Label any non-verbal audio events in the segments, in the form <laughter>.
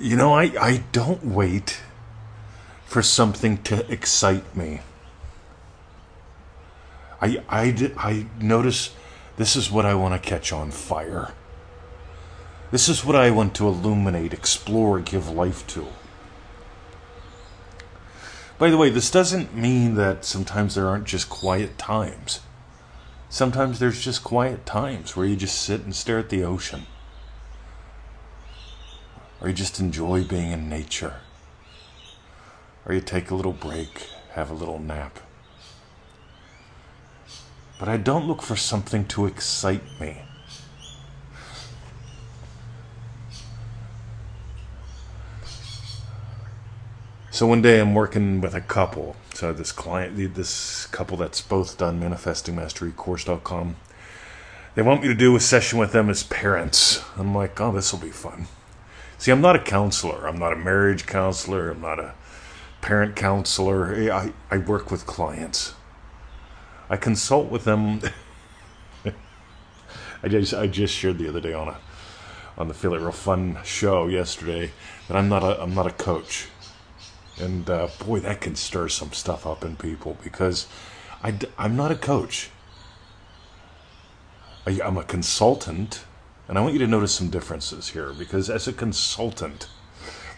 You know, I, I don't wait for something to excite me. I, I, I notice this is what I want to catch on fire. This is what I want to illuminate, explore, give life to. By the way, this doesn't mean that sometimes there aren't just quiet times. Sometimes there's just quiet times where you just sit and stare at the ocean. Or you just enjoy being in nature. Or you take a little break, have a little nap. But I don't look for something to excite me. So one day I'm working with a couple. So this client, this couple that's both done manifestingmasterycourse.com. They want me to do a session with them as parents. I'm like, oh, this will be fun. See, I'm not a counselor. I'm not a marriage counselor. I'm not a parent counselor. I, I work with clients. I consult with them. <laughs> I just I just shared the other day on a on the Feel It Real Fun show yesterday that I'm not a I'm not a coach, and uh, boy that can stir some stuff up in people because I I'm not a coach. I, I'm a consultant, and I want you to notice some differences here because as a consultant.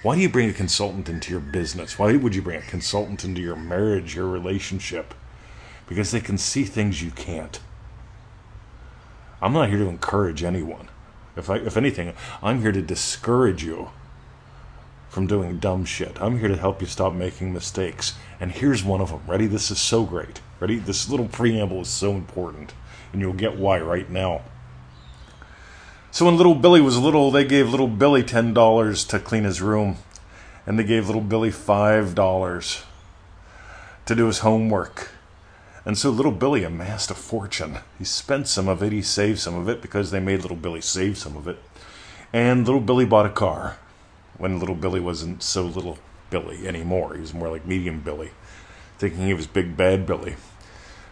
Why do you bring a consultant into your business? Why would you bring a consultant into your marriage, your relationship? because they can see things you can't. I'm not here to encourage anyone. If I, if anything, I'm here to discourage you from doing dumb shit. I'm here to help you stop making mistakes. And here's one of them. Ready? This is so great. Ready? This little preamble is so important, and you'll get why right now. So when little Billy was little, they gave little Billy ten dollars to clean his room, and they gave little Billy five dollars to do his homework and so little Billy amassed a fortune. He spent some of it, he saved some of it because they made little Billy save some of it. And little Billy bought a car when little Billy wasn't so little Billy anymore. He was more like medium Billy, thinking he was big bad Billy.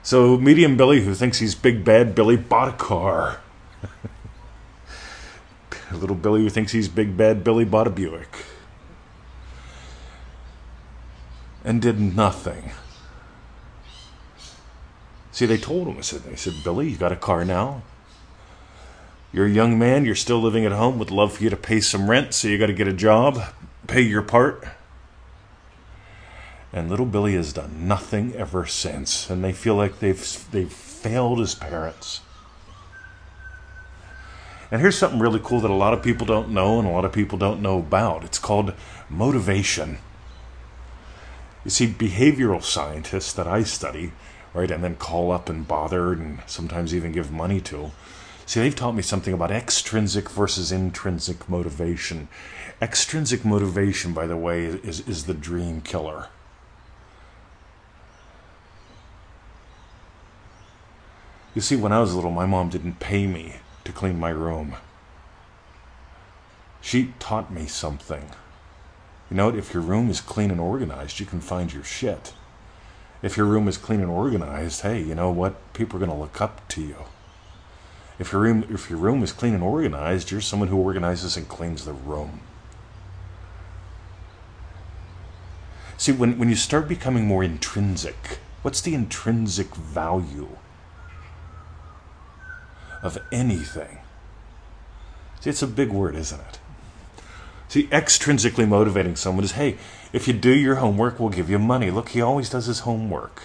So medium Billy, who thinks he's big bad Billy, bought a car. <laughs> little Billy, who thinks he's big bad Billy, bought a Buick. And did nothing See, they told him. I said, they said, Billy, you got a car now. You're a young man. You're still living at home. Would love for you to pay some rent, so you got to get a job, pay your part. And little Billy has done nothing ever since, and they feel like they've they've failed as parents. And here's something really cool that a lot of people don't know and a lot of people don't know about. It's called motivation. You see, behavioral scientists that I study right? And then call up and bother and sometimes even give money to. See, they've taught me something about extrinsic versus intrinsic motivation. Extrinsic motivation, by the way, is, is the dream killer. You see, when I was little, my mom didn't pay me to clean my room. She taught me something. You know, if your room is clean and organized, you can find your shit if your room is clean and organized, hey, you know what? People are going to look up to you. If your room if your room is clean and organized, you're someone who organizes and cleans the room. See, when, when you start becoming more intrinsic, what's the intrinsic value of anything? See, it's a big word, isn't it? See, extrinsically motivating someone is, hey, if you do your homework, we'll give you money. Look, he always does his homework.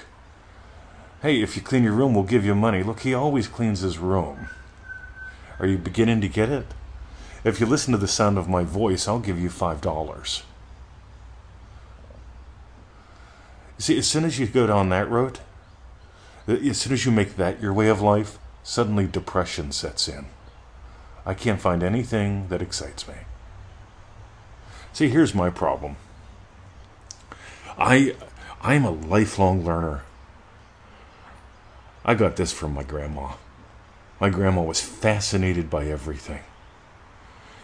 Hey, if you clean your room, we'll give you money. Look, he always cleans his room. Are you beginning to get it? If you listen to the sound of my voice, I'll give you $5. See, as soon as you go down that road, as soon as you make that your way of life, suddenly depression sets in. I can't find anything that excites me. See, here's my problem. I I'm a lifelong learner. I got this from my grandma. My grandma was fascinated by everything.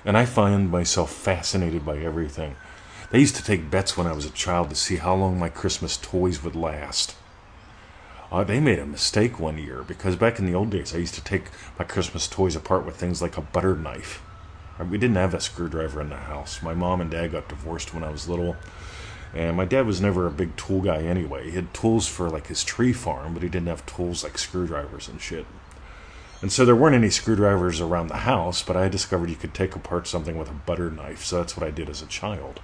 And I find myself fascinated by everything. They used to take bets when I was a child to see how long my Christmas toys would last. Uh, they made a mistake one year because back in the old days, I used to take my Christmas toys apart with things like a butter knife We didn't have a screwdriver in the house. My mom and dad got divorced when I was little. And my dad was never a big tool guy anyway. He had tools for like his tree farm, but he didn't have tools like screwdrivers and shit. And so there weren't any screwdrivers around the house, but I discovered you could take apart something with a butter knife. So that's what I did as a child.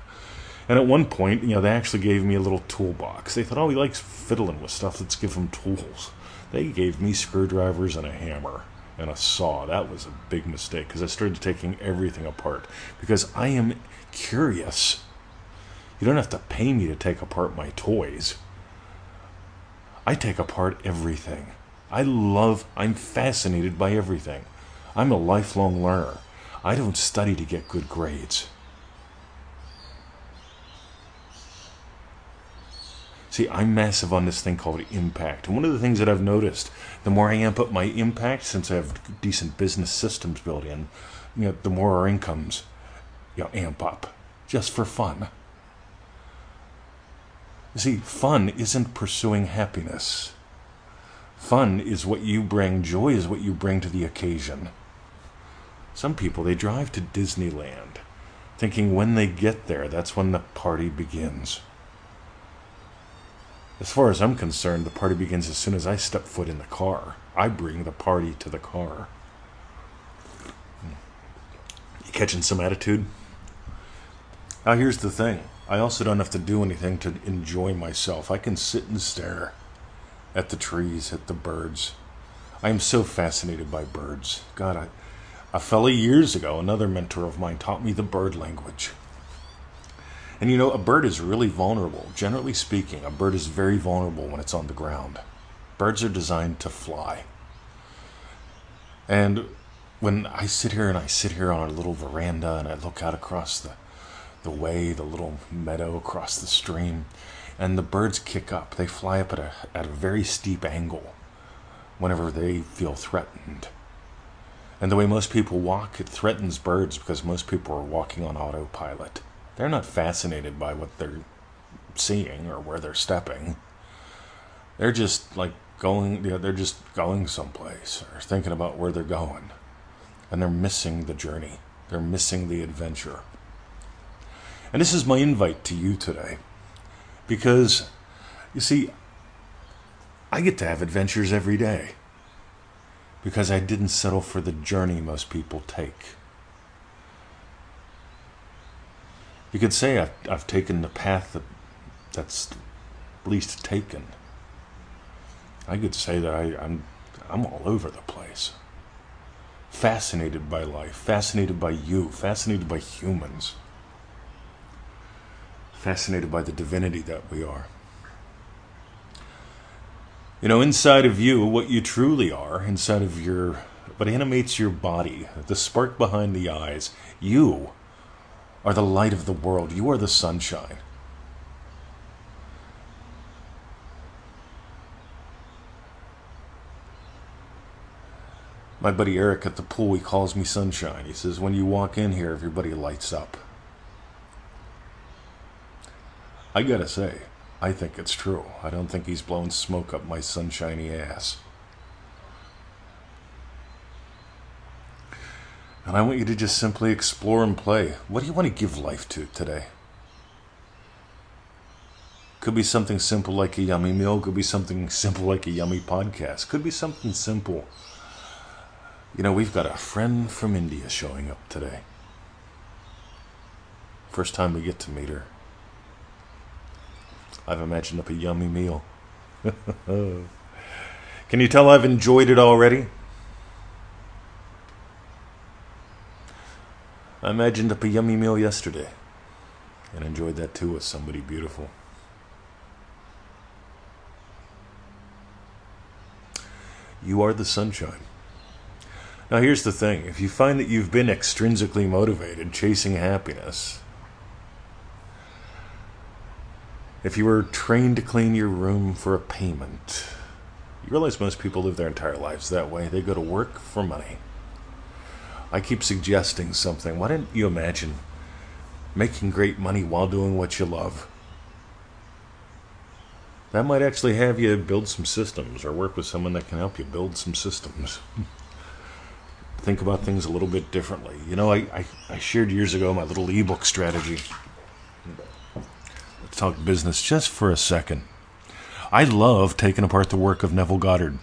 And at one point, you know, they actually gave me a little toolbox. They thought, oh, he likes fiddling with stuff. Let's give him tools. They gave me screwdrivers and a hammer and a saw. That was a big mistake because I started taking everything apart because I am curious. You don't have to pay me to take apart my toys. I take apart everything. I love, I'm fascinated by everything. I'm a lifelong learner. I don't study to get good grades. See, I'm massive on this thing called impact. And one of the things that I've noticed, the more I amp up my impact, since I have decent business systems built in, you know, the more our incomes, you know, amp up just for fun. See, fun isn't pursuing happiness. Fun is what you bring, joy is what you bring to the occasion. Some people, they drive to Disneyland thinking when they get there, that's when the party begins. As far as I'm concerned, the party begins as soon as I step foot in the car. I bring the party to the car. You catching some attitude? Now, here's the thing I also don't have to do anything to enjoy myself. I can sit and stare at the trees, at the birds. I am so fascinated by birds. God, I, a fella years ago, another mentor of mine, taught me the bird language. And you know, a bird is really vulnerable. Generally speaking, a bird is very vulnerable when it's on the ground. Birds are designed to fly. And when I sit here and I sit here on a little veranda and I look out across the, the way, the little meadow across the stream, and the birds kick up, they fly up at a, at a very steep angle whenever they feel threatened. And the way most people walk, it threatens birds because most people are walking on autopilot. They're not fascinated by what they're seeing or where they're stepping. They're just like going, they're just going someplace or thinking about where they're going. And they're missing the journey, they're missing the adventure. And this is my invite to you today. Because, you see, I get to have adventures every day. Because I didn't settle for the journey most people take. You could say I've, I've taken the path that, that's least taken. I could say that I, I'm, I'm all over the place. Fascinated by life, fascinated by you, fascinated by humans, fascinated by the divinity that we are. You know, inside of you, what you truly are, inside of your, what animates your body, the spark behind the eyes, you are the light of the world. You are the sunshine. My buddy Eric at the pool, he calls me sunshine. He says, when you walk in here, everybody lights up. I gotta say, I think it's true. I don't think he's blowing smoke up my sunshiny ass. And I want you to just simply explore and play. What do you want to give life to today? Could be something simple like a yummy meal, could be something simple like a yummy podcast, could be something simple. You know, we've got a friend from India showing up today. First time we get to meet her. I've imagined up a yummy meal. <laughs> Can you tell I've enjoyed it already? I imagined up a yummy meal yesterday and enjoyed that too with somebody beautiful. You are the sunshine. Now, here's the thing if you find that you've been extrinsically motivated, chasing happiness, if you were trained to clean your room for a payment, you realize most people live their entire lives that way. They go to work for money. I keep suggesting something. Why don't you imagine making great money while doing what you love? That might actually have you build some systems or work with someone that can help you build some systems. <laughs> think about things a little bit differently. You know, I, I, I shared years ago my little ebook strategy. Let's talk business just for a second. I love taking apart the work of Neville Goddard.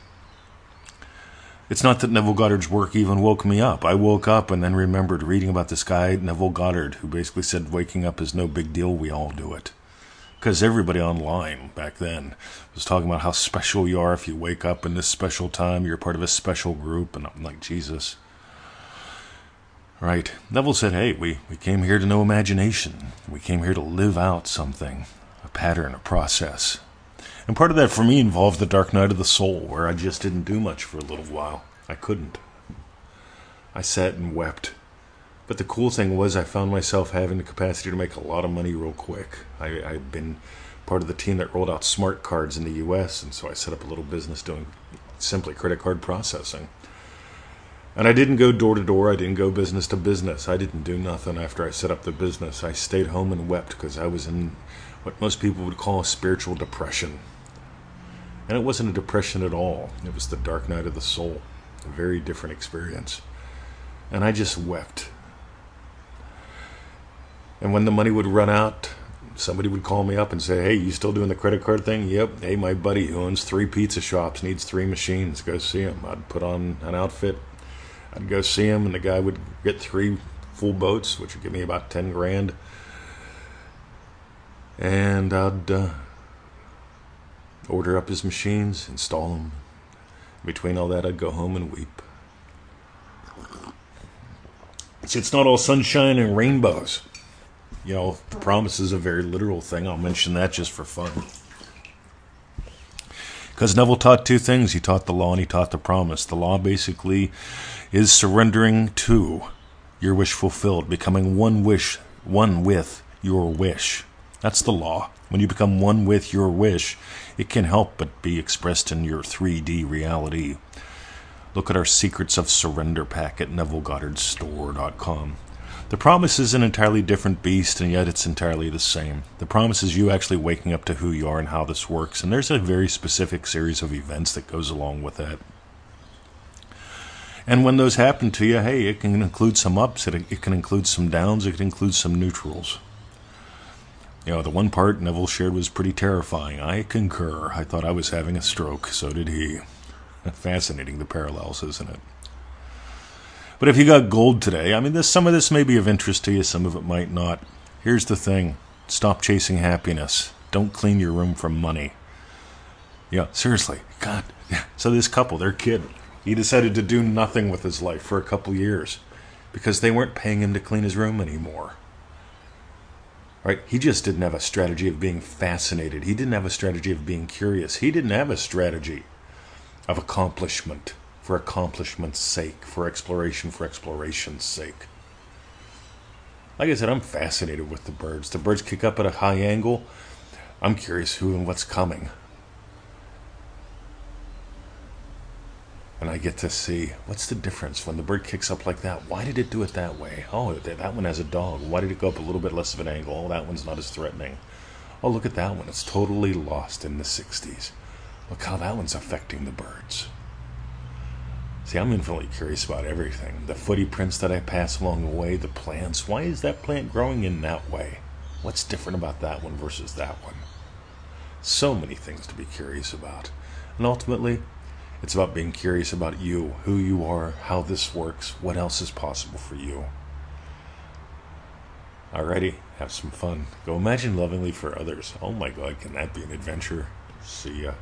It's not that Neville Goddard's work even woke me up. I woke up and then remembered reading about this guy, Neville Goddard, who basically said waking up is no big deal, we all do it. Because everybody online back then was talking about how special you are if you wake up in this special time, you're part of a special group, and I'm like, Jesus. Right. Neville said, hey, we, we came here to know imagination. We came here to live out something, a pattern, a process. And part of that for me involved the dark night of the soul, where I just didn't do much for a little while. I couldn't. I sat and wept. But the cool thing was, I found myself having the capacity to make a lot of money real quick. I, I'd been part of the team that rolled out smart cards in the US, and so I set up a little business doing simply credit card processing. And I didn't go door to door, I didn't go business to business. I didn't do nothing after I set up the business. I stayed home and wept because I was in what most people would call a spiritual depression. And it wasn't a depression at all, it was the dark night of the soul, a very different experience. And I just wept. And when the money would run out, somebody would call me up and say, Hey, you still doing the credit card thing? Yep. Hey, my buddy who owns three pizza shops needs three machines. Go see him. I'd put on an outfit. I'd go see him, and the guy would get three full boats, which would give me about 10 grand. And I'd uh, order up his machines, install them. Between all that, I'd go home and weep. See, it's not all sunshine and rainbows. You know, the promise is a very literal thing. I'll mention that just for fun. Because Neville taught two things he taught the law and he taught the promise. The law basically is surrendering to your wish fulfilled, becoming one wish, one with your wish. That's the law. When you become one with your wish, it can help but be expressed in your 3D reality. Look at our Secrets of Surrender pack at NevilleGoddardStore.com. The promise is an entirely different beast, and yet it's entirely the same. The promise is you actually waking up to who you are and how this works, and there's a very specific series of events that goes along with that. And when those happen to you, hey, it can include some ups, it, it can include some downs, it can include some neutrals. You know, the one part Neville shared was pretty terrifying. I concur. I thought I was having a stroke. So did he. <laughs> Fascinating the parallels, isn't it? But if you got gold today, I mean, this, some of this may be of interest to you, some of it might not. Here's the thing stop chasing happiness. Don't clean your room for money. Yeah, seriously. God. <laughs> So this couple, their kid, he decided to do nothing with his life for a couple years because they weren't paying him to clean his room anymore. Right? He just didn't have a strategy of being fascinated. He didn't have a strategy of being curious. He didn't have a strategy of accomplishment for accomplishment's sake, for exploration for exploration's sake. Like I said, I'm fascinated with the birds. The birds kick up at a high angle. I'm curious who and what's coming. And I get to see what's the difference when the bird kicks up like that. Why did it do it that way? Oh, that one has a dog. Why did it go up a little bit less of an angle? Oh, that one's not as threatening. Oh, look at that one. It's totally lost in the 60s. Look how that one's affecting the birds. See, I'm infinitely curious about everything. The footy prints that I pass along the way, the plants. Why is that plant growing in that way? What's different about that one versus that one? So many things to be curious about. And ultimately, it's about being curious about you, who you are, how this works, what else is possible for you. Alrighty, have some fun. Go imagine lovingly for others. Oh my god, can that be an adventure? See ya.